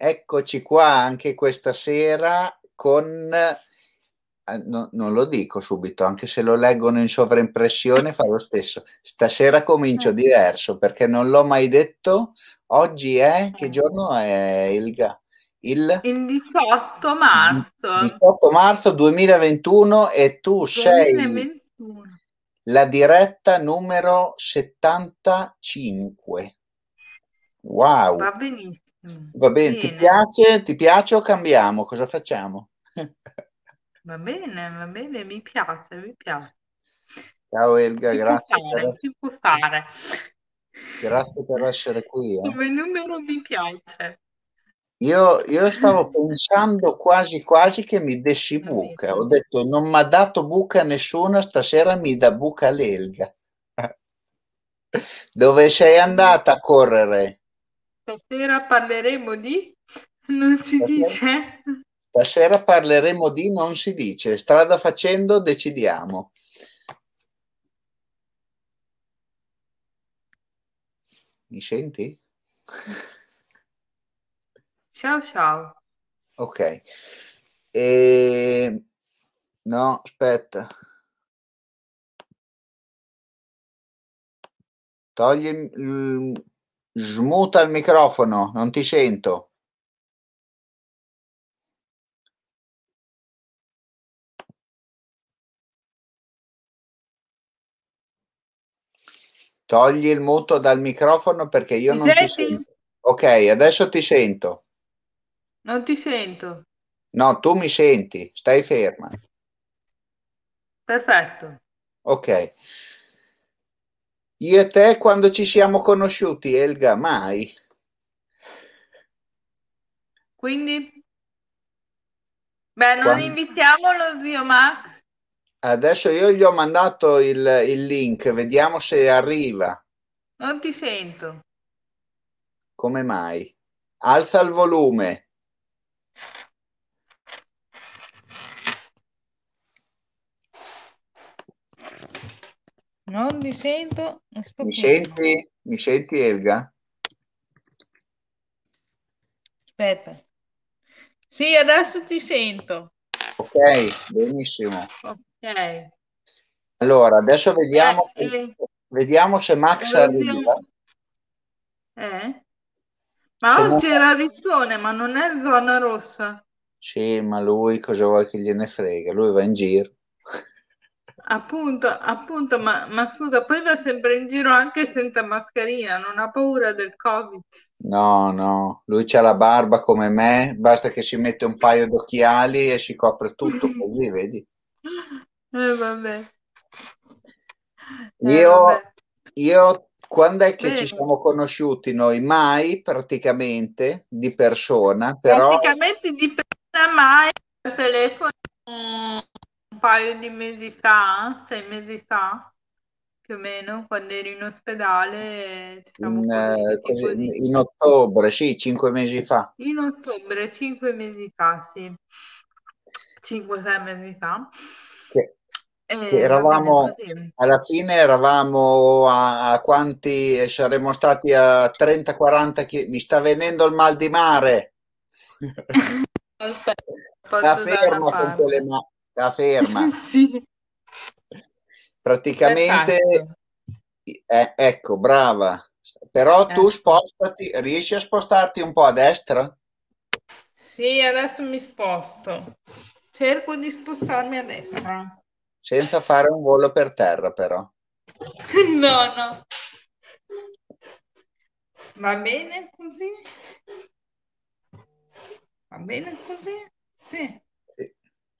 Eccoci qua anche questa sera con, eh, no, non lo dico subito, anche se lo leggono in sovraimpressione fa lo stesso. Stasera comincio diverso perché non l'ho mai detto. Oggi è, che giorno è Ilga? Il, il 18 marzo. 18 marzo 2021 e tu 2021. sei la diretta numero 75. Wow. Va benissimo. Va bene, bene. Ti, piace, ti piace o cambiamo? Cosa facciamo? va bene, va bene, mi piace, mi piace. Ciao Elga, si grazie. Fare, per... Si può fare. Grazie per essere qui. Eh. Come numero mi piace. Io, io, stavo pensando quasi quasi che mi dessi buca. Ho detto non mi ha dato buca nessuno, stasera mi dà buca l'Elga. Dove sei andata a correre? Stasera parleremo di... Non si stasera, dice? Stasera parleremo di non si dice. Strada facendo decidiamo. Mi senti? Ciao ciao. Ok. E... No, aspetta. Togli il, Smuta il microfono, non ti sento. Togli il muto dal microfono perché io ti non senti? ti sento. Ok, adesso ti sento. Non ti sento. No, tu mi senti, stai ferma. Perfetto. Ok. Io e te quando ci siamo conosciuti, Elga, mai. Quindi? Beh, non quando... invitiamo lo zio Max. Adesso io gli ho mandato il, il link, vediamo se arriva. Non ti sento. Come mai? Alza il volume. Non mi sento. Mi senti? Mi senti Elga? Aspetta. Sì, adesso ti sento. Ok, benissimo. Ok. Allora, adesso vediamo, eh, se, eh, vediamo se Max arriva. Eh? Ma se oggi era Riccione, ma non è zona rossa. Sì, ma lui cosa vuoi che gliene frega? Lui va in giro. Appunto, appunto, ma, ma scusa, poi va sempre in giro anche senza mascherina, non ha paura del Covid. No, no, lui c'ha la barba come me, basta che si mette un paio d'occhiali e si copre tutto così, vedi? Eh, vabbè. Eh, io, vabbè. io, quando è che Bene. ci siamo conosciuti noi? Mai, praticamente, di persona, però... Praticamente di persona mai, per telefono un paio di mesi fa, sei mesi fa, più o meno, quando eri in ospedale. In, eh, così, in, ottobre, sì, cinque mesi fa. In ottobre, cinque mesi fa, sì. Cinque, sei mesi fa. Che, eh, eravamo, alla fine eravamo a, a quanti saremmo stati a 30-40 km. Mi sta venendo il mal di mare. Aspetta, la ferma con quelle mani sta ferma. sì. Praticamente, eh, ecco, brava. Però tu ecco. spostati, riesci a spostarti un po' a destra? Sì, adesso mi sposto. Cerco di spostarmi a destra. Senza fare un volo per terra, però. no, no. Va bene così? Va bene così? Sì.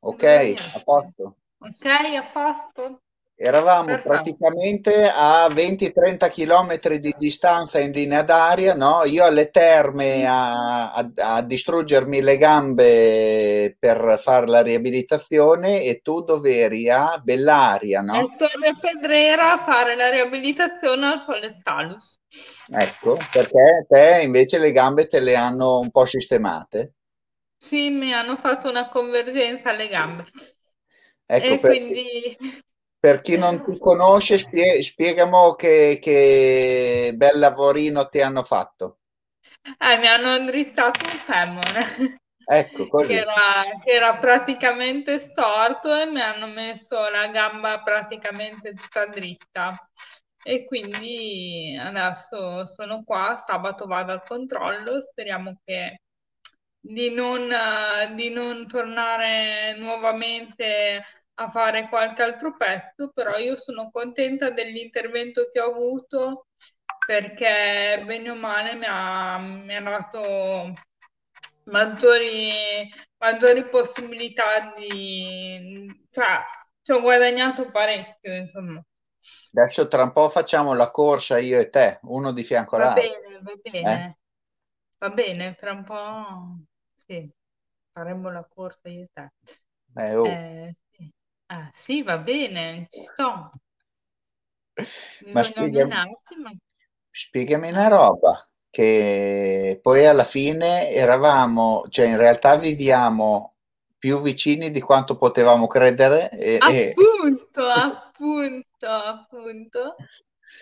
Ok, a posto. Ok, a posto. Eravamo Perfetto. praticamente a 20-30 km di distanza in linea d'aria, no? Io alle terme a, a, a, distruggermi le gambe per fare la riabilitazione e tu dov'eri? A Bellaria, no? A Torre Pedrera a fare la riabilitazione al Solettalus. Ecco, perché te invece le gambe te le hanno un po' sistemate. Sì, mi hanno fatto una convergenza alle gambe. Ecco, e per, quindi... per chi non ti conosce, spie, spiegamo che, che bel lavorino ti hanno fatto. Eh, mi hanno drizzato un femore. Ecco, così. Che era, che era praticamente storto e mi hanno messo la gamba praticamente tutta dritta. E quindi adesso sono qua, sabato vado al controllo, speriamo che di non, di non tornare nuovamente a fare qualche altro pezzo, però io sono contenta dell'intervento che ho avuto perché bene o male mi ha, mi ha dato maggiori, maggiori possibilità di... cioè ci ho guadagnato parecchio, insomma. Adesso tra un po' facciamo la corsa io e te, uno di fianco all'altro. Va bene, va bene. Eh? Va bene, tra un po' sì, faremo la corsa io e te. Eh, oh. eh, sì. Ah, sì, va bene, ci sto. Ma spiegami, ma... spiegami una roba, che poi alla fine eravamo, cioè in realtà viviamo più vicini di quanto potevamo credere. E, appunto, e... appunto, appunto.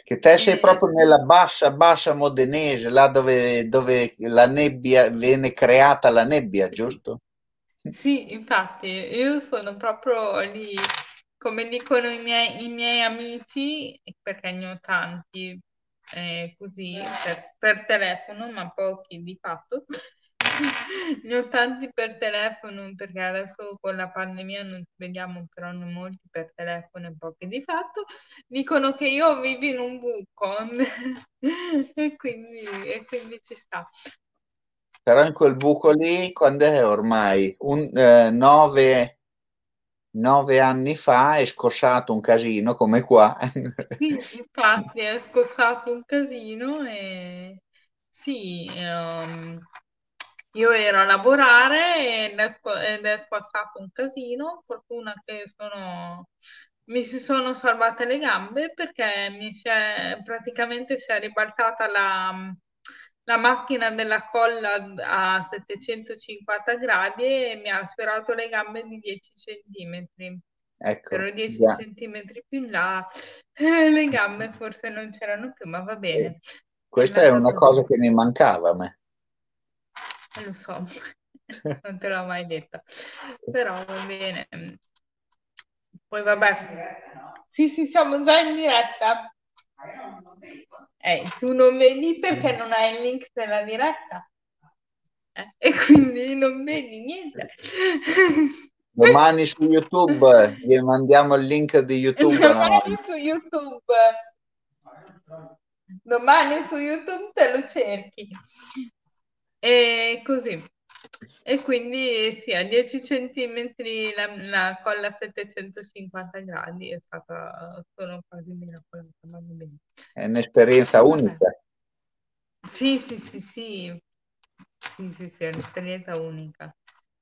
Che te sei proprio nella bassa, bassa modenese, là dove, dove la nebbia viene creata la nebbia, giusto? Sì, infatti, io sono proprio lì, come dicono i miei, i miei amici, perché ne ho tanti eh, così per, per telefono, ma pochi di fatto, ne ho tanti per telefono perché adesso con la pandemia non ci vediamo, però non molti per telefono e pochi di fatto. Dicono che io vivo in un buco e, quindi, e quindi ci sta. Però in quel buco lì, quando è ormai? Un, eh, nove, nove anni fa è scossato un casino come qua. sì, infatti è scossato un casino e sì, um, io ero a lavorare ed è, squ- ed è squassato un casino, fortuna che sono, mi si sono salvate le gambe perché mi si è, praticamente si è ribaltata la, la macchina della colla a 750 gradi e mi ha sfiorato le gambe di 10 centimetri. Ecco, Ero 10 yeah. centimetri più in là, eh, le gambe forse non c'erano più, ma va bene. Questa è una cosa che mi mancava a me. Lo so, non te l'ho mai detto, però va bene. Poi vabbè, sì, sì, siamo già in diretta. Eh, tu non vedi perché non hai il link della diretta eh? e quindi non vedi niente. Domani su YouTube gli mandiamo il link di YouTube. Domani no? su YouTube. Domani su YouTube te lo cerchi. E così. E quindi sì, a 10 cm la, la colla a 750 gradi è stata solo quasi bene. È un'esperienza unica. Sì, sì, sì, sì. Sì, sì, sì, è un'esperienza unica.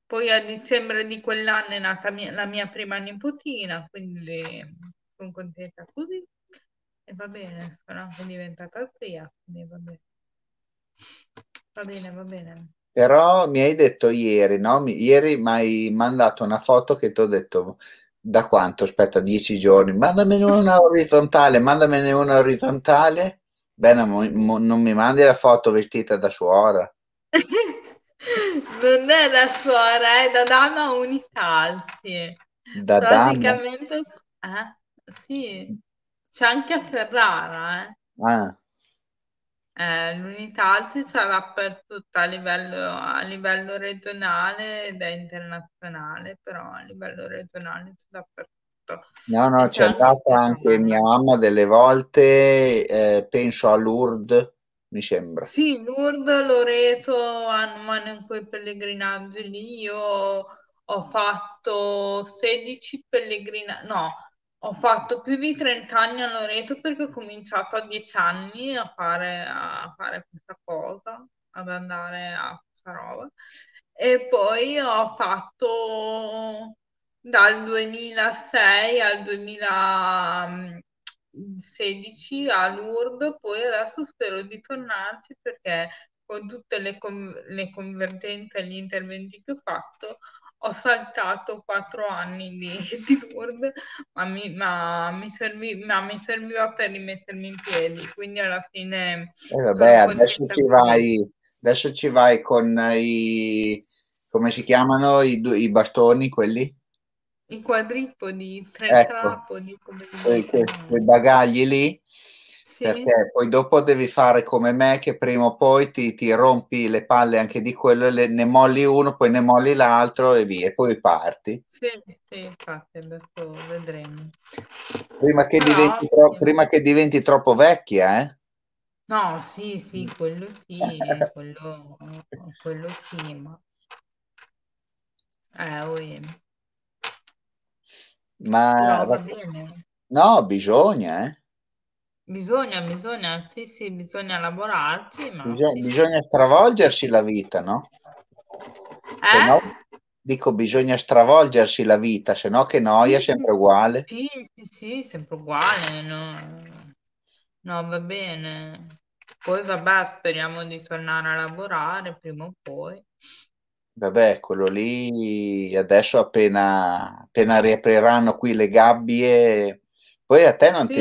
Poi a dicembre di quell'anno è nata mia, la mia prima nipotina, quindi sono contenta così. E va bene, sono anche diventata zia, quindi va bene. Va bene, va bene. Però mi hai detto ieri, no? Ieri mi hai mandato una foto che ti ho detto da quanto? Aspetta, dieci giorni. Mandamene una orizzontale, mandamene una orizzontale. Bene, mo, non mi mandi la foto vestita da suora. non è da suora, è da dama unitalsi. Da Praticamente, dama? Eh? Sì, c'è anche a Ferrara, eh. Ah. Eh, l'Unitalsi sarà per tutto a livello, a livello regionale ed è internazionale, però a livello regionale c'è dappertutto. No, no, c'è andata anche mia mamma delle volte, eh, penso a Lourdes, mi sembra. Sì, Lourdes, Loreto hanno, hanno quei pellegrinaggi lì. Io ho fatto 16 pellegrinaggi, no, ho fatto più di 30 anni a Loreto perché ho cominciato a 10 anni a fare, a fare questa cosa, ad andare a questa roba. E poi ho fatto dal 2006 al 2016 a Lourdes, poi adesso spero di tornarci perché con tutte le, con- le convergenze e gli interventi che ho fatto ho saltato quattro anni di, di Word, ma mi, ma, mi servi, ma mi, serviva per rimettermi in piedi, quindi alla fine... Eh vabbè, adesso ci vai, Adesso ci vai con i, come si chiamano i, i bastoni quelli? I quadripodi, tre ecco, trapodi, come quei, quei bagagli lì sì. perché poi dopo devi fare come me che prima o poi ti, ti rompi le palle anche di quello, le, ne molli uno, poi ne molli l'altro e via, e poi parti. Sì, sì, infatti adesso vedremo. Prima che, Però, diventi, tro- prima che diventi troppo vecchia, eh? No, sì, sì, quello sì, quello, quello sì, ma... Eh, oi. Ma... No, va bene. No, bisogna, eh? Bisogna, bisogna, sì, sì, bisogna lavorarci, ma... Bisogna, sì, bisogna stravolgersi la vita, no? Eh? No, dico, bisogna stravolgersi la vita, se no che noia, sì, sempre uguale. Sì, sì, sì, sempre uguale, no? No, va bene. Poi vabbè, speriamo di tornare a lavorare prima o poi. Vabbè, quello lì adesso appena, appena riapriranno qui le gabbie, poi a te non, sì, ti,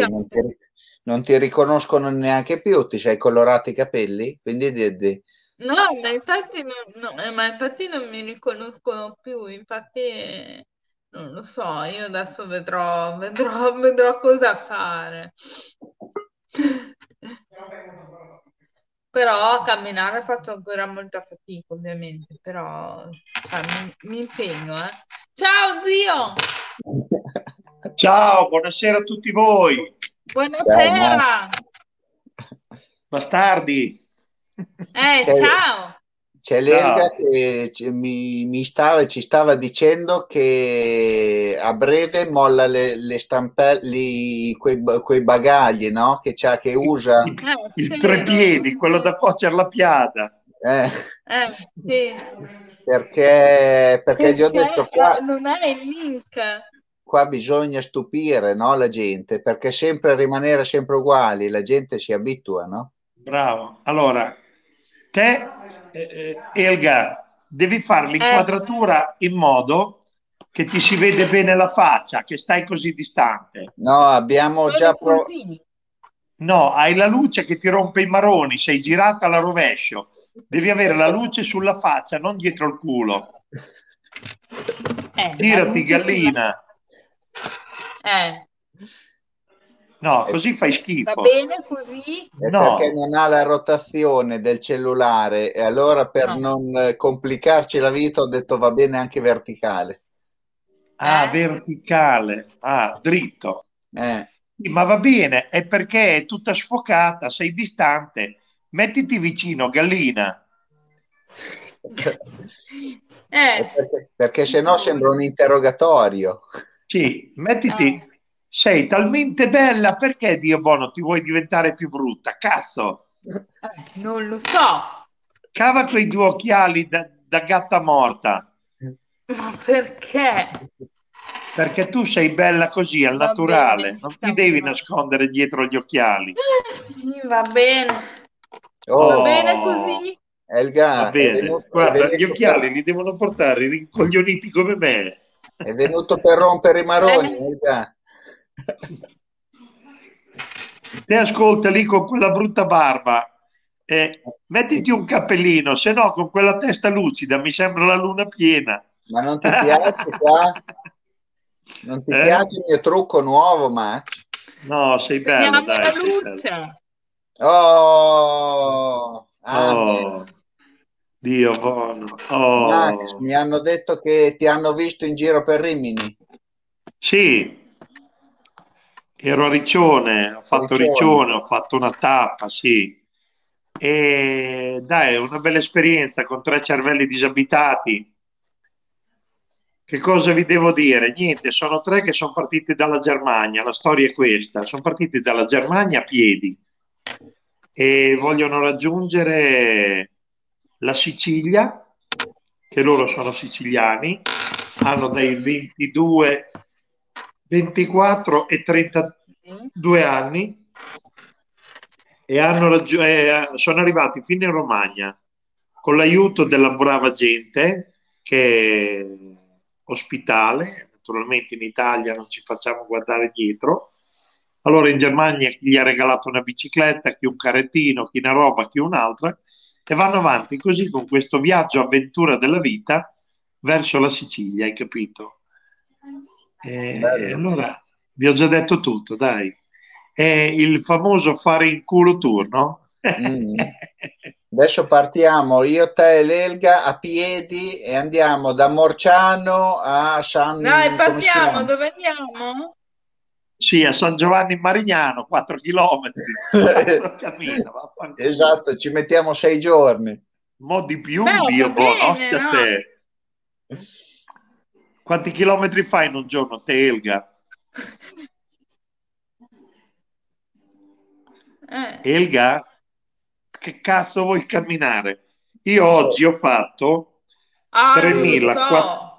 non, ti, non riconoscono neanche più, ti sei colorato i capelli, quindi di, di... No, ma infatti, no, no, ma infatti non mi riconoscono più, infatti non lo so, io adesso vedrò, vedrò, vedrò cosa fare. Però a camminare faccio ancora molta fatica, ovviamente, però cioè, mi, mi, impegno, eh. Ciao zio! Ciao, buonasera a tutti voi. Buonasera. Bastardi. Eh, c'è, ciao. C'è l'Elga che mi, mi, stava, ci stava dicendo che a breve molla le, le stampelle, quei, quei, bagagli, no? Che, c'ha, che usa. Il, il eh, trepiedi, quello da cuocere la piada. Eh. eh sì. Perché, perché, perché gli ho detto qua... Non è il link qua bisogna stupire no, la gente perché sempre rimanere sempre uguali, la gente si abitua, no? Bravo. Allora, te, eh, Elga, devi fare l'inquadratura in modo che ti si vede bene la faccia, che stai così distante. No, abbiamo già provato. No, hai la luce che ti rompe i maroni, sei girata alla rovescio. Devi avere la luce sulla faccia, non dietro il culo. Eh, Girati, gallina. Eh. No, così fai schifo. Va bene così? È no. perché non ha la rotazione del cellulare e allora per no. non complicarci la vita ho detto va bene anche verticale. Ah, eh? verticale. Ah, dritto. Eh. Sì, ma va bene, è perché è tutta sfocata, sei distante. Mettiti vicino, gallina. eh. Perché, perché se no sembra un interrogatorio. Sì, mettiti, eh. sei talmente bella, perché Dio buono ti vuoi diventare più brutta? Cazzo! Eh, non lo so. Cava quei due occhiali da, da gatta morta. Ma perché? Perché tu sei bella così, al Va naturale, bene, non ti devi bene. nascondere dietro gli occhiali. Va bene. Oh. Va bene così. Elga, Va bene. Guarda, gli occhiali li devono portare rincoglioniti come me. È venuto per rompere i maroni. Eh. Te ascolta lì con quella brutta barba. Eh, mettiti un cappellino, se no con quella testa lucida mi sembra la luna piena. Ma non ti piace qua? Non ti eh? piace il mio trucco nuovo, Max? No, sei bello. Dai, la luce. Oh, oh. Dio buono. Oh. Max, mi hanno detto che ti hanno visto in giro per Rimini. Sì, ero a Riccione, ho fatto Riccione, Riccione ho fatto una tappa, sì. E dai, è una bella esperienza con tre cervelli disabitati. Che cosa vi devo dire? Niente, sono tre che sono partiti dalla Germania, la storia è questa, sono partiti dalla Germania a piedi e vogliono raggiungere la Sicilia, che loro sono siciliani, hanno dai 22, 24 e 32 anni e raggi- eh, sono arrivati fino in Romagna con l'aiuto della brava gente che è ospitale, naturalmente in Italia non ci facciamo guardare dietro. Allora in Germania chi gli ha regalato una bicicletta, chi un carrettino, chi una roba, chi un'altra e vanno avanti così con questo viaggio avventura della vita verso la Sicilia, hai capito? E, e allora vi ho già detto tutto, dai. È il famoso fare in culo tour, no? Mm. Adesso partiamo io, te e l'Elga a piedi e andiamo da Morciano a San... Dai, partiamo, dove andiamo? Sì, a San Giovanni in Marignano, 4 chilometri. esatto, ci mettiamo sei giorni. Mo di più, Beh, Dio buono, no? a te. Quanti chilometri fai in un giorno, te Elga? Eh. Elga? che cazzo vuoi camminare? Io oggi ho fatto ah, 3400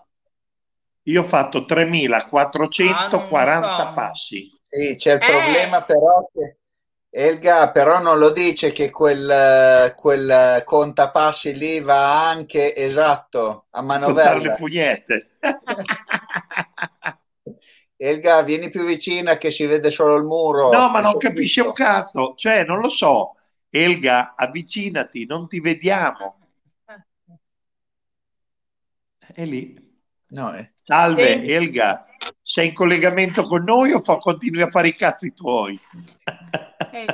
io ho fatto 3440 ah, passi. Sì, c'è il eh. problema però che Elga però non lo dice che quel, quel contapassi lì va anche esatto a manovella. le pugnette. Elga, vieni più vicina che si vede solo il muro. No, ma non capisce un cazzo, cioè non lo so. Elga, avvicinati, non ti vediamo. È lì. No, eh. Salve. Elga, sei in collegamento con noi o fa, continui a fare i cazzi tuoi? Eh,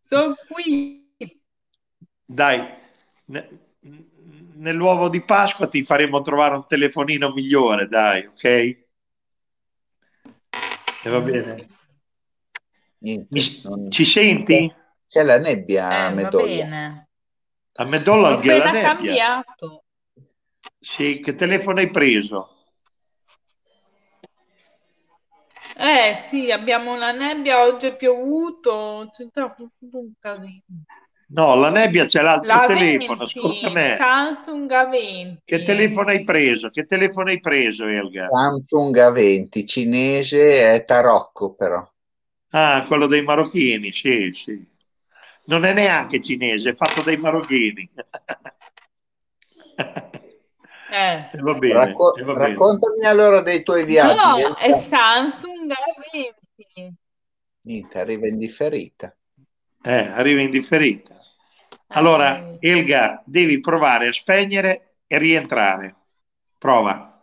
Sono qui. Dai, nell'uovo di Pasqua ti faremo trovare un telefonino migliore, dai, ok? E va bene. Niente, Mi, non... Ci senti? C'è la nebbia a eh, Medolla. A Medolla anche la nebbia. cambiato. Sì, che telefono hai preso? Eh sì, abbiamo la nebbia, oggi è piovuto, c'è tutto un casino. No, la nebbia c'è l'altro la telefono, 20, ascolta me. Samsung A20. Che telefono hai preso? Che telefono hai preso, Elga? Samsung A20, cinese è tarocco però. Ah, quello dei marocchini, sì, sì non è neanche cinese, è fatto dai marocchini. Eh. Va bene, Racco- va bene. Raccontami allora dei tuoi viaggi. No, è Samsung A20. Niente, arriva in differita. Eh, arriva in differita. Allora. Elga, devi provare a spegnere e rientrare. Prova.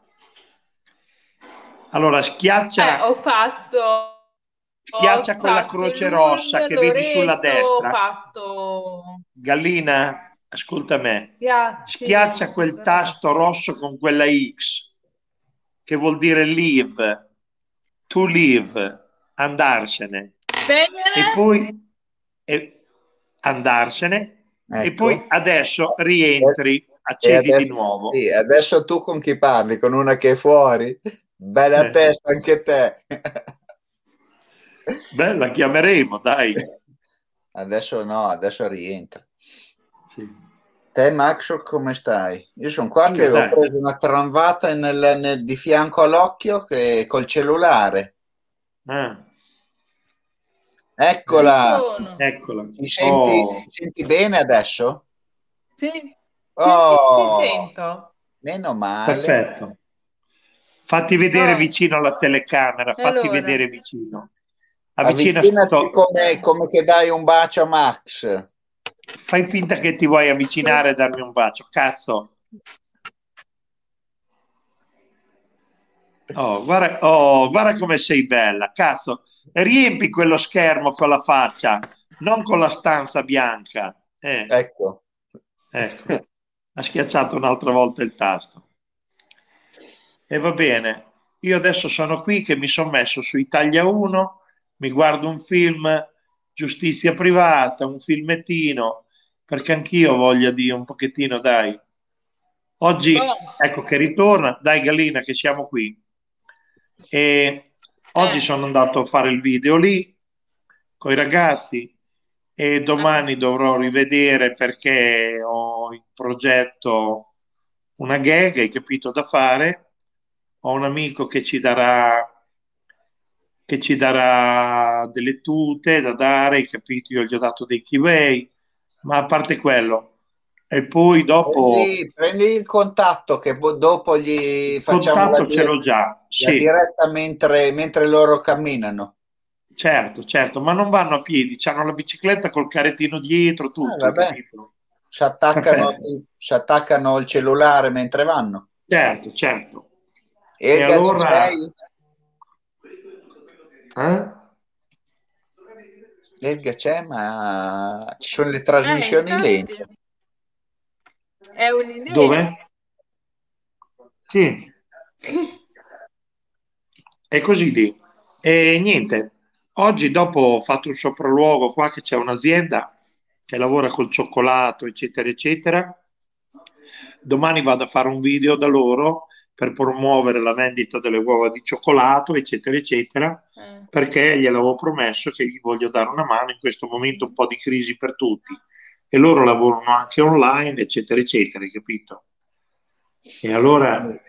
Allora, schiaccia. Eh, ho fatto Schiaccia quella croce rossa che vedi sulla destra. Fatto... Gallina, ascolta me. Grazie. Schiaccia quel tasto rosso con quella X che vuol dire leave, to leave, andarsene. Spegnere. E poi e, andarsene. Ecco. E poi adesso rientri, accedi adesso, di nuovo. Sì, adesso tu con chi parli? Con una che è fuori? Bella eh. testa anche te. Beh, la chiameremo, dai. Adesso no, adesso rientra. Sì. Te Max come stai? Io sono qua che ho preso una tramvata nel, nel, di fianco all'occhio che, col cellulare. Ah. Eccola. Eccola. Ti senti, oh. ti senti bene adesso? Sì. Oh. Ti sento. Meno male. Perfetto. Fatti vedere no. vicino alla telecamera, fatti allora. vedere vicino. Avvicinati come, come che dai un bacio a Max. Fai finta che ti vuoi avvicinare e darmi un bacio, cazzo. Oh, guarda, oh, guarda come sei bella, cazzo. Riempi quello schermo con la faccia, non con la stanza bianca. Eh. Ecco. ecco. Ha schiacciato un'altra volta il tasto. E va bene. Io adesso sono qui che mi sono messo su Italia 1 mi guardo un film giustizia privata, un filmettino, perché anch'io voglia di un pochettino, dai. Oggi, ecco che ritorna, dai Gallina che siamo qui. E oggi eh. sono andato a fare il video lì con i ragazzi e domani dovrò rivedere perché ho in progetto una gag, hai capito, da fare. Ho un amico che ci darà che ci darà delle tute da dare, capito? Io gli ho dato dei keyway, ma a parte quello. E poi dopo... Prendi, prendi il contatto che dopo gli facciamo contatto la, ce l'ho già, sì. diretta mentre, mentre loro camminano. Certo, certo, ma non vanno a piedi, hanno la bicicletta col carettino dietro, tutto. Eh, si, attaccano, si attaccano, il cellulare mentre vanno. Certo, certo. E, e allora... Eh? Elga c'è, ma ci sono le trasmissioni eh, lente. È un'idea. Dove? Sì. È così di. E niente, oggi dopo ho fatto un sopralluogo qua che c'è un'azienda che lavora col cioccolato, eccetera, eccetera. Domani vado a fare un video da loro per promuovere la vendita delle uova di cioccolato, eccetera, eccetera, eh. perché gliel'avevo promesso che gli voglio dare una mano in questo momento un po' di crisi per tutti. E loro lavorano anche online, eccetera, eccetera, hai capito? E allora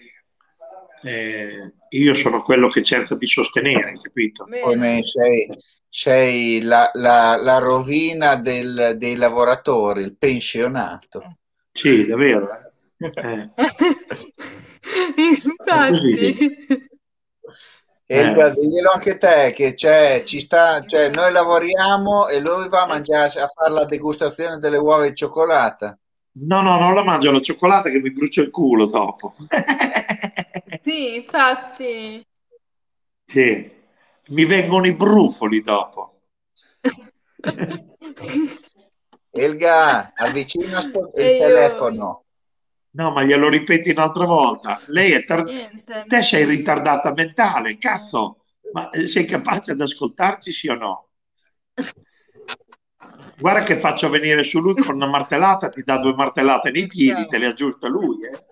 eh, io sono quello che cerca di sostenere, capito? Come sei, sei la, la, la, rovina del, dei lavoratori, il pensionato. Sì, davvero. Eh. Infatti. E eh. diglielo anche te che c'è, ci sta, cioè, noi lavoriamo e lui va a mangiare a fare la degustazione delle uova di cioccolata. No, no, non la mangio la cioccolata che mi brucia il culo dopo. sì, infatti. Sì, mi vengono i brufoli dopo. Elga, avvicina il telefono. No, ma glielo ripeti un'altra volta. Lei è tar- te sei ritardata mentale, cazzo. Ma sei capace di ascoltarci, sì o no? Guarda che faccio venire su lui con una martellata, ti dà due martellate nei piedi, te le aggiusta lui. Eh?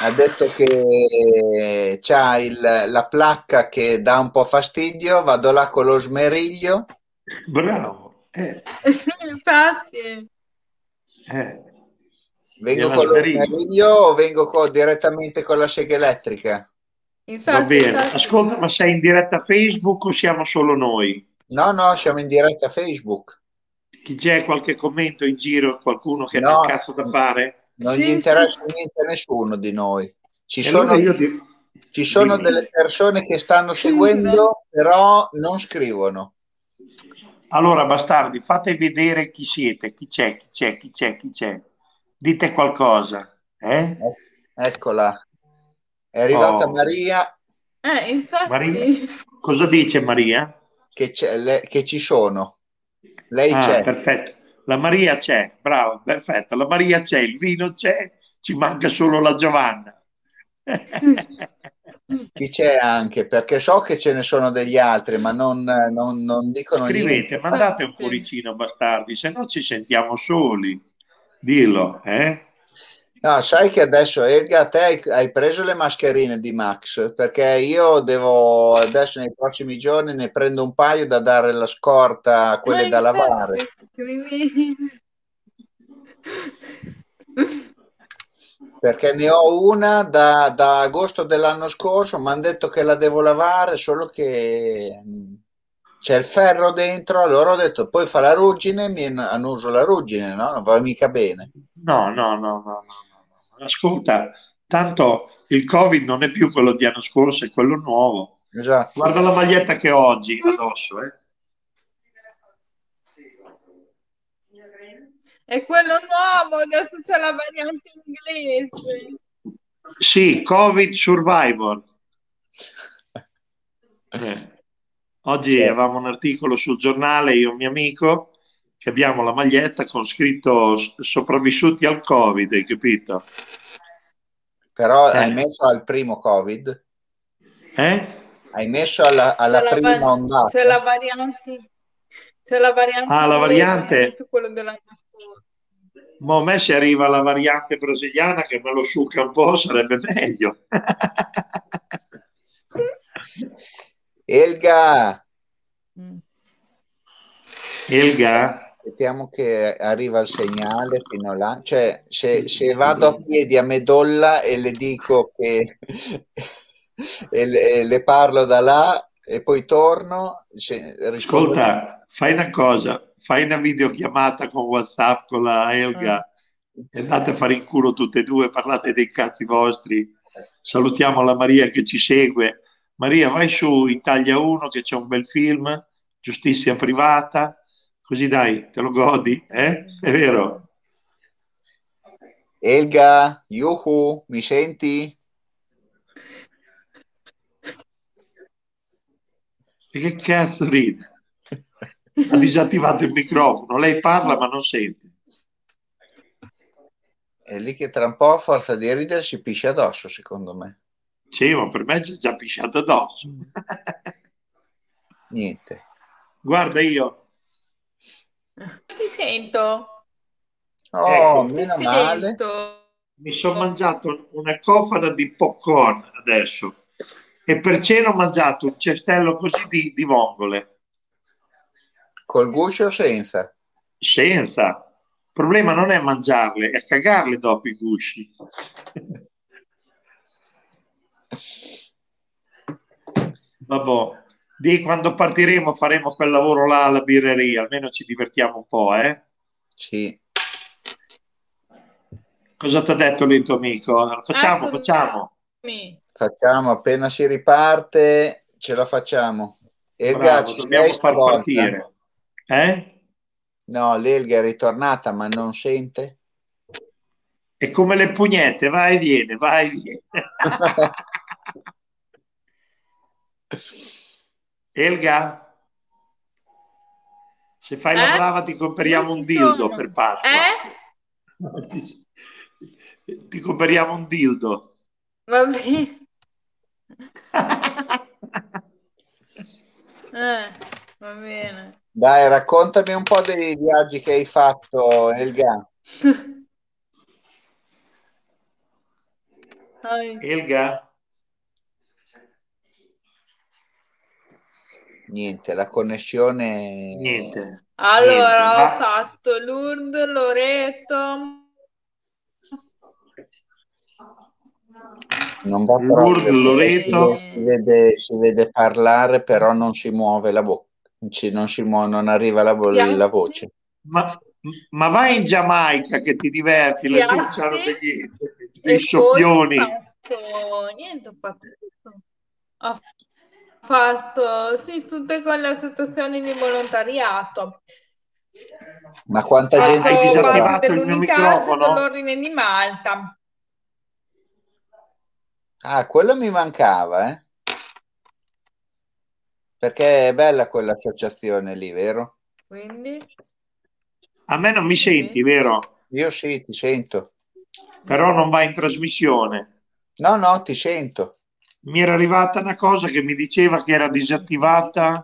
ha detto che c'ha il, la placca che dà un po' fastidio, vado là con lo smeriglio. Bravo. Eh. infatti. Eh. Vengo con lo smeriglio o vengo con, direttamente con la sega elettrica? Infatti, Va bene. Infatti. Ascolta, ma sei in diretta Facebook o siamo solo noi? No, no, siamo in diretta Facebook. Chi c'è qualche commento in giro, qualcuno che no, ha un cazzo da fare? Non sì, gli interessa sì. niente a nessuno di noi. Ci e sono, allora ti... ci sono delle persone che stanno seguendo, però non scrivono. Allora, bastardi, fate vedere chi siete, chi c'è, chi c'è, chi c'è, chi c'è. Dite qualcosa. Eh? Eccola. È arrivata oh. Maria. Eh, infatti. Maria? Cosa dice Maria? che, le, che ci sono. Lei ah, c'è. Perfetto. La Maria c'è, bravo, perfetto. La Maria c'è, il vino c'è, ci manca solo la Giovanna. Chi c'è anche? Perché so che ce ne sono degli altri, ma non, non, non dicono Scrivete, niente. mandate un cuoricino, bastardi, se no ci sentiamo soli. Dillo, eh? No, sai che adesso Elga, te hai preso le mascherine di Max perché io devo adesso nei prossimi giorni ne prendo un paio da dare la scorta a quelle da lavare. Perché ne ho una da, da agosto dell'anno scorso, mi hanno detto che la devo lavare, solo che mm, c'è il ferro dentro, allora ho detto poi fa la ruggine, mi annuso la ruggine, no? Non va mica bene. No, no, no, no, no ascolta, tanto il Covid non è più quello di anno scorso, è quello nuovo. Esatto. Guarda la maglietta che ho oggi addosso, eh. È quello nuovo, adesso c'è la variante inglese. Sì, Covid Survivor. Eh. Oggi sì. avevamo un articolo sul giornale, io e un mio amico, che abbiamo la maglietta con scritto sopravvissuti al Covid, hai capito? Però eh. hai messo al primo Covid? Eh? Hai messo alla, alla prima va- ondata? C'è la variante. C'è la variante. Ah, la variante. Quello dell'anno scorso. Ma a me se arriva la variante brasiliana che me lo succa un po' sarebbe meglio. Elga. Mm. Elga. Aspettiamo che arriva il segnale fino là. Cioè, se, se vado a piedi a Medolla e le dico che e le, e le, parlo da là e poi torno. Se, Ascolta, fai una cosa, fai una videochiamata con WhatsApp con la Elga e andate a fare in culo tutte e due, parlate dei cazzi vostri. Salutiamo la Maria che ci segue. Maria, vai su Italia 1 che c'è un bel film, giustizia privata, così dai, te lo godi, eh? È vero? Elga, Yuhu, mi senti? E che cazzo ride? Ha disattivato il microfono, lei parla ma non sente. È lì che tra un po' a forza di ridere si piscia addosso, secondo me. Sì, ma per me c'è già pisciato addosso. Niente. Guarda io. Ti sento. Oh, Ecco. Ti meno male. sento. Mi sono mangiato una cofana di popcorn adesso e per cena ho mangiato un cestello così di, di vongole. Col guscio o senza? Senza. Il problema non è mangiarle, è cagarle dopo i gusci. Vabbè, di quando partiremo faremo quel lavoro là alla birreria, almeno ci divertiamo un po', eh? Sì. Cosa ti ha detto lì il tuo amico? Facciamo, Eccomi. facciamo. Mi. Facciamo, appena si riparte, ce la facciamo. Elga, Bravo, ci dobbiamo far stavolta? partire. Eh? No, l'Elga è ritornata, ma non sente? È come le pugnette, vai e viene, vai e viene. Elga, se fai la Eh? brava ti compriamo un dildo sono. per Pasqua. Eh? Ti compriamo un dildo. Va bene. Eh, va bene. Dai, raccontami un po' dei viaggi che hai fatto, Elga. Elga, Niente, la connessione... niente. Allora, Niente, ho ma- fatto Lourdes, Loreto. Non va Lourdes. Loreto. Si vede, si vede parlare, però non si muove la bocca. Non, si muove, non arriva la, vo- Piatti. la voce. Ma, ma vai in Giamaica che ti diverti, laggiù Piatti. c'hanno degli, sciocchioni. fatto niente, ho fatto tutto. Ho fatto sì, tutte con le associazioni di volontariato. Ma quanta Ah, gente hai fatto c'era? disattivato il mio microfono? con l'Ordine di Malta. Ah, quello mi mancava, eh? Perché è bella quell'associazione lì, vero? Quindi A me non mi senti, vero? Io sì, ti sento. Però non vai in trasmissione. No, no, ti sento. Mi era arrivata una cosa che mi diceva che era disattivata.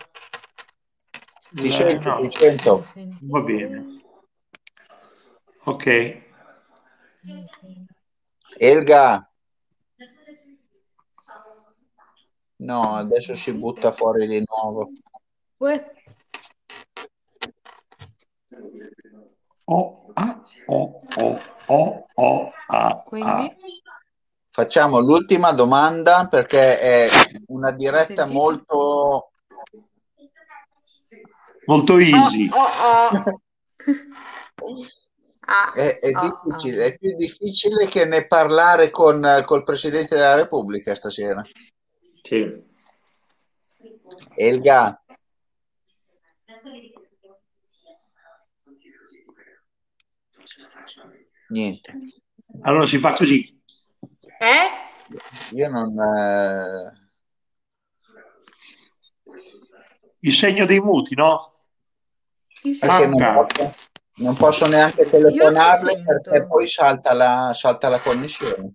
Ti Eh, sento, no, ti sento. va bene. Ok. Elga. No, adesso si butta fuori di nuovo. Uè, Oh, ah, oh, oh, oh, oh, ah, ah. quindi Facciamo l'ultima domanda perché è una diretta Sentite? molto... Molto easy. Oh, oh, oh. Ah, È, è oh, difficile, oh. è più difficile che ne parlare con col Presidente della Repubblica stasera. Sì. Elga, niente. Allora si fa così. Eh? Io non... eh, Il segno dei muti, no? Perché non posso, non posso neanche telefonarle perché poi salta la, salta la connessione.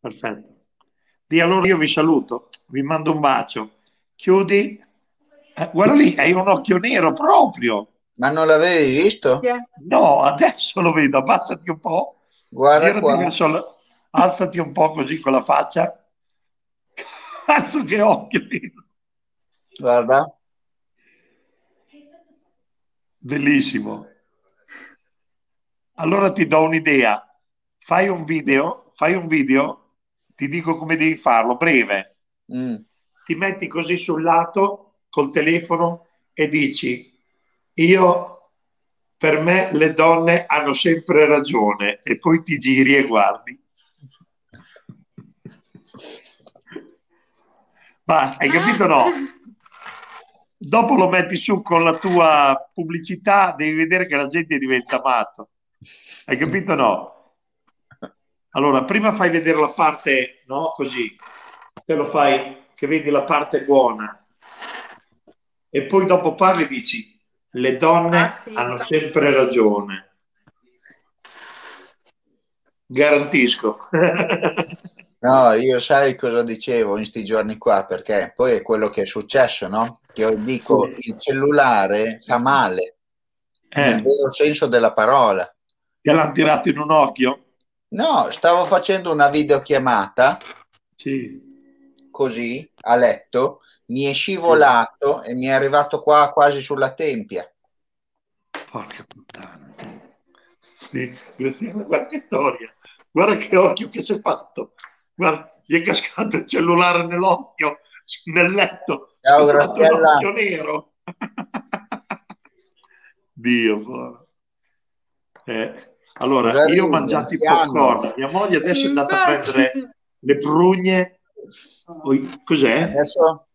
Perfetto. Di allora io vi saluto, vi mando un bacio. Chiudi. Eh, guarda lì, hai un occhio nero proprio. Ma non l'avevi visto? È? No, adesso lo vedo. Abbassati un po'. Guarda Girati qua. verso la- Alzati un po' così con la faccia. Cazzo che occhio. Guarda. Bellissimo. Allora ti do un'idea. Fai un video, fai un video, ti dico come devi farlo, breve. Mm. Ti metti così sul lato col telefono e dici: Io per me le donne hanno sempre ragione, e poi ti giri e guardi. Basta, hai capito no? Dopo lo metti su con la tua pubblicità, devi vedere che la gente diventa matto. Hai capito no? Allora, prima fai vedere la parte, no? Così. Te lo fai, che vedi la parte buona. E poi dopo parli e dici, le donne ah, sì, hanno sempre ragione. Garantisco. No, io sai cosa dicevo in questi giorni qua, perché poi è quello che è successo, no? Che io dico, il cellulare fa male, eh. nel vero senso della parola. Te l'hanno tirato in un occhio? No, stavo facendo una videochiamata, sì. così, a letto, mi è scivolato sì. e mi è arrivato qua quasi sulla tempia. Porca puttana. Sì, guarda che storia, guarda che occhio che si è fatto guarda, gli è cascato il cellulare nell'occhio, nel letto. Ciao, Graziella. nero. Dio, buono. Eh, allora, Cosa io ho mangiato i popcorn, mia moglie adesso è andata a prendere le prugne. Cos'è? Adesso,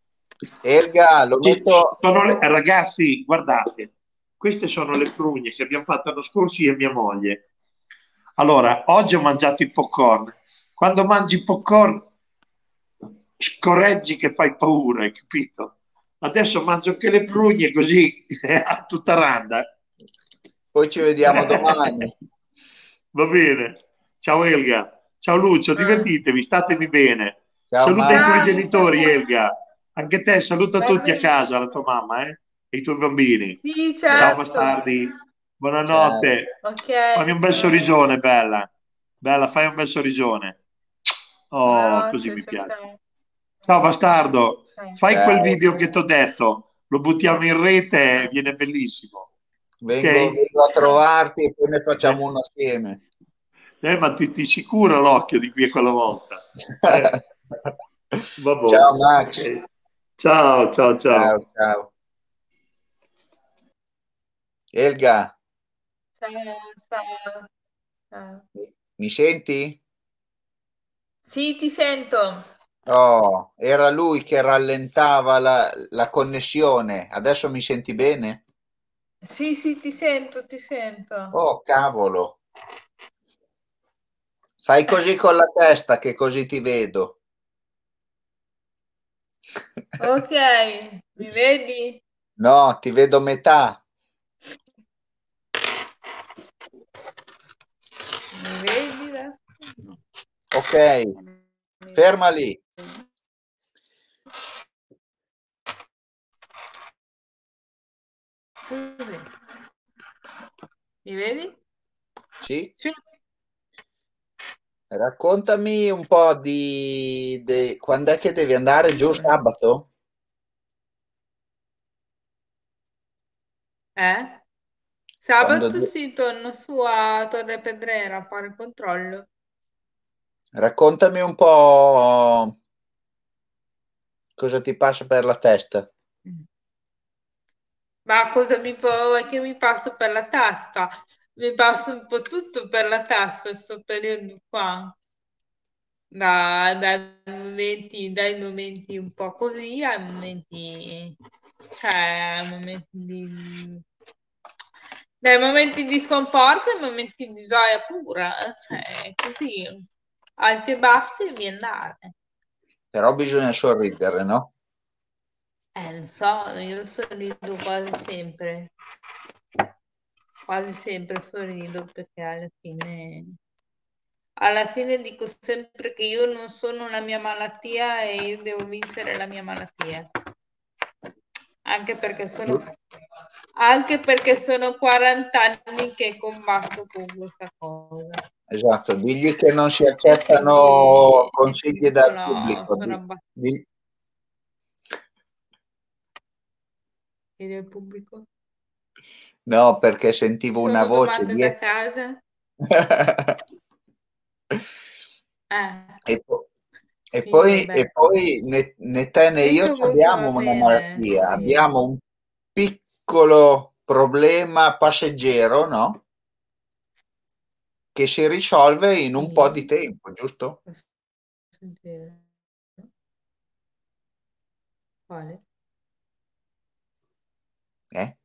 Erga, lo metto... Le, ragazzi, guardate, queste sono le prugne che abbiamo fatto l'anno scorso io e mia moglie. Allora, oggi ho mangiato i popcorn quando mangi popcorn scorreggi che fai paura, hai capito? Adesso mangio anche le prugne così a tutta randa. Poi ci vediamo domani. Va bene. Ciao Elga. Ciao Lucio, divertitevi, statemi bene. Ciao, saluta i tuoi genitori, Elga. Anche te, saluta tutti a casa, la tua mamma eh? e i tuoi bambini. Sì, certo. Ciao bastardi. Buonanotte. Okay. Fammi un bel sorrisone, bella. Bella, fai un bel sorrisone. Oh, ah, così mi piace. Ciao bastardo, fai Ciao. quel video che ti ho detto, lo buttiamo in rete e viene bellissimo. Vengo, okay? vengo, a trovarti e poi ne facciamo uno assieme. Eh, ma ti, ti sicuro l'occhio di qui a quella volta. Eh. ciao Max. Okay. Ciao, ciao, ciao. Ciao, ciao. Elga. Ciao, ciao. Mi senti? Sì, ti sento. Oh, era lui che rallentava la, la connessione. Adesso mi senti bene? Sì, sì, ti sento, ti sento. Oh, cavolo. Fai così con la testa che così ti vedo. Ok, mi vedi? No, ti vedo metà. Mi vedi? Ok, ferma lì. Mi vedi? Sì. sì. Raccontami un po' di, di, quando è che devi andare giù sabato? Eh? Sabato Quando... si torno su a Torre Pedrera a fare il controllo. Raccontami un po' cosa ti passa per la testa. Ma cosa mi che mi passa per la testa? Mi passa un po' tutto per la testa questo periodo qua. Da, dai, momenti, dai momenti un po' così ai momenti, cioè, momenti di, dai momenti di sconforto ai momenti di gioia pura, cioè, così alti e bassi biennale. Però bisogna sorridere, no? Eh, lo so, io sorrido quasi sempre. Quasi sempre sorrido perché alla fine alla fine dico sempre che io non sono la mia malattia e io devo vincere la mia malattia. Anche perché sono, anche perché sono 40 anni che combatto con questa cosa. Esatto, digli che non si accettano consigli dal sono, pubblico. Sono di, Chiedi al pubblico? No, perché sentivo sono una voce dietro. da casa? eh. E, po- e sì, poi, e poi né, né, te né io abbiamo una malattia, sì. abbiamo un piccolo problema passeggero, no? Che si risolve in un sì. po' di tempo, giusto? Quale? Eh?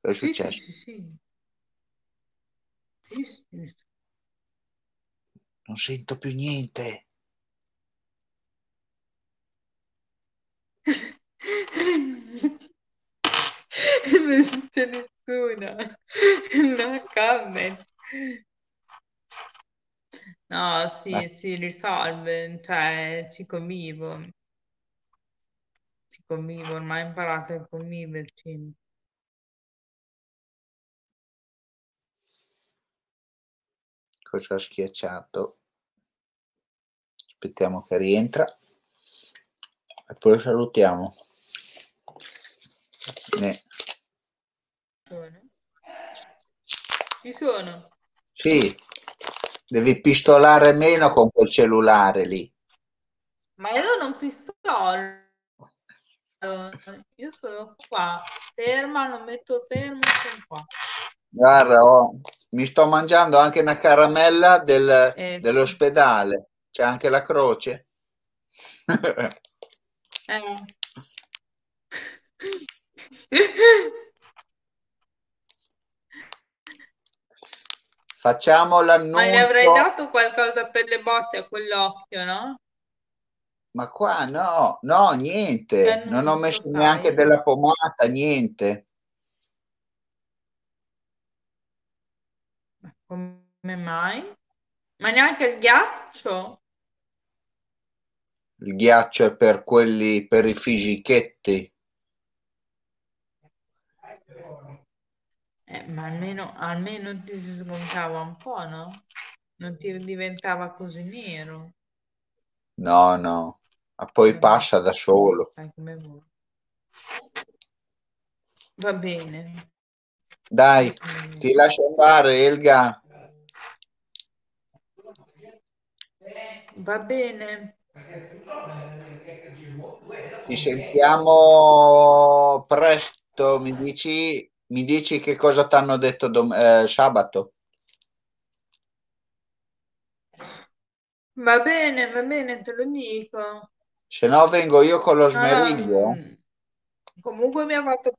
Cosa è Sì, sì, successo? sì, sì. Sì, sì. Non sento più niente. Non sento nessuna. No comment. No, sì, Ma- si risolve, cioè ci convivo. Ci convivo, ormai ho imparato a conviverci. Cosa ha schiacciato? Aspettiamo che rientra. E poi lo salutiamo. Ne- Sono? Ci sono. Sì, devi pistolare meno con quel cellulare lì. Ma io non pistolo. Io sono qua, ferma, non metto fermo, sono qua. Guarda, oh, mi sto mangiando anche una caramella del- Eh, dell'ospedale. C'è anche la croce. Eh. Facciamo Ma gli avrei l'annuncio. dato qualcosa per le botte a quell'occhio, no? Ma qua no, no, niente. Che Non ho messo fai? neanche della pomata, niente. Ma come mai? Ma neanche il ghiaccio? Il ghiaccio è per quelli, per i fisichetti. Eh, ma almeno, almeno ti si smontava un po', no? Non ti diventava così nero. No, no. Ma poi passa da solo. Fai come vuoi. Va bene. Dai, Mm. ti lascio andare, Elga. Va bene. Ci sentiamo presto. Mi dici, mi dici che cosa ti hanno detto dom- eh, sabato? Va bene, va bene, te lo dico. Se no vengo io con lo no, smeriglio. mm, Comunque mi ha fatto...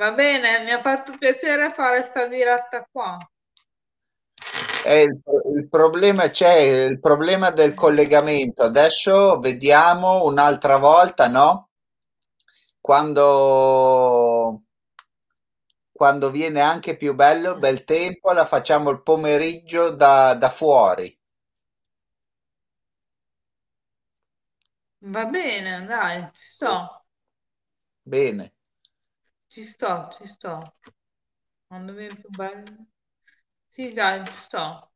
Va bene, mi ha fatto piacere fare sta diretta qua. Eh, il, il problema c'è, il problema del collegamento. Adesso vediamo un'altra volta, no? Quando, quando viene anche più bello, bel tempo, la facciamo il pomeriggio da, da fuori. Va bene, dai, ci sto, Bene. ci sto, ci sto. Quando viene più bello. Sì, dai, ci sto.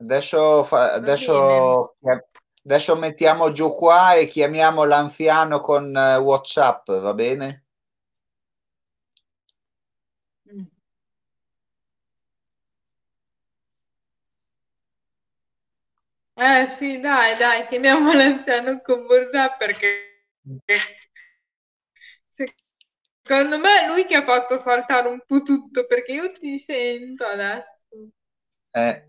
Adesso, fa- adesso, adesso mettiamo giù qua e chiamiamo l'anziano con eh, WhatsApp, va bene? Mm. Eh sì, dai, dai, chiamiamo l'anziano con WhatsApp perché secondo me è lui che ha fatto saltare un po' tutto perché io ti sento adesso. Eh,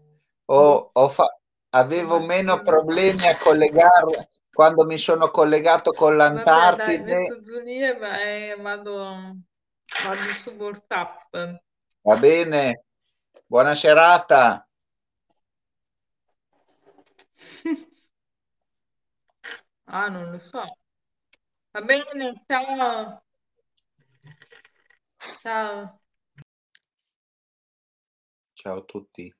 ho- ho fa- avevo meno problemi a collegare quando mi sono collegato con Vabbè, dai, l'Antartide. vado, vado su WhatsApp. Va bene, buona serata. Ah, non lo so. Va bene, ciao. Ciao. Ciao a tutti.